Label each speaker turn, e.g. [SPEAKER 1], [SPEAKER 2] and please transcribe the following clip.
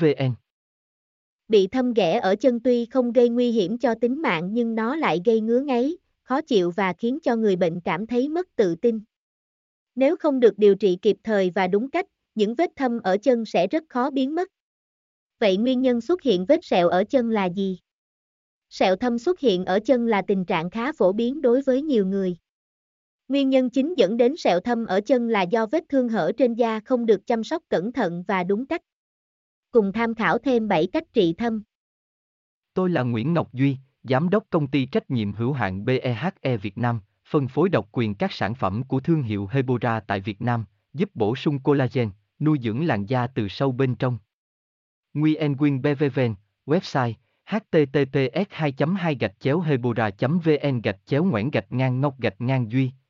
[SPEAKER 1] vn
[SPEAKER 2] Bị thâm ghẻ ở chân tuy không gây nguy hiểm cho tính mạng nhưng nó lại gây ngứa ngáy, khó chịu và khiến cho người bệnh cảm thấy mất tự tin. Nếu không được điều trị kịp thời và đúng cách, những vết thâm ở chân sẽ rất khó biến mất. Vậy nguyên nhân xuất hiện vết sẹo ở chân là gì? Sẹo thâm xuất hiện ở chân là tình trạng khá phổ biến đối với nhiều người. Nguyên nhân chính dẫn đến sẹo thâm ở chân là do vết thương hở trên da không được chăm sóc cẩn thận và đúng cách. Cùng tham khảo thêm 7 cách trị thâm.
[SPEAKER 1] Tôi là Nguyễn Ngọc Duy, Giám đốc công ty trách nhiệm hữu hạn BEHE Việt Nam, phân phối độc quyền các sản phẩm của thương hiệu Hebora tại Việt Nam, giúp bổ sung collagen, nuôi dưỡng làn da từ sâu bên trong. Nguyen Nguyen BVVN, website https 2 2 hebora vn gạch chéo ngoãn gạch ngang ngọc gạch ngang duy